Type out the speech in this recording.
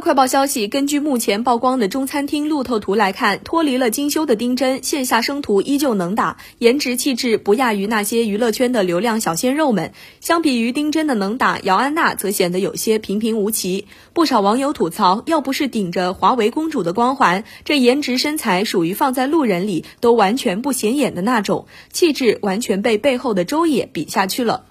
快报消息，根据目前曝光的中餐厅路透图来看，脱离了精修的丁真线下生图依旧能打，颜值气质不亚于那些娱乐圈的流量小鲜肉们。相比于丁真的能打，姚安娜则显得有些平平无奇。不少网友吐槽，要不是顶着华为公主的光环，这颜值身材属于放在路人里都完全不显眼的那种，气质完全被背后的周也比下去了。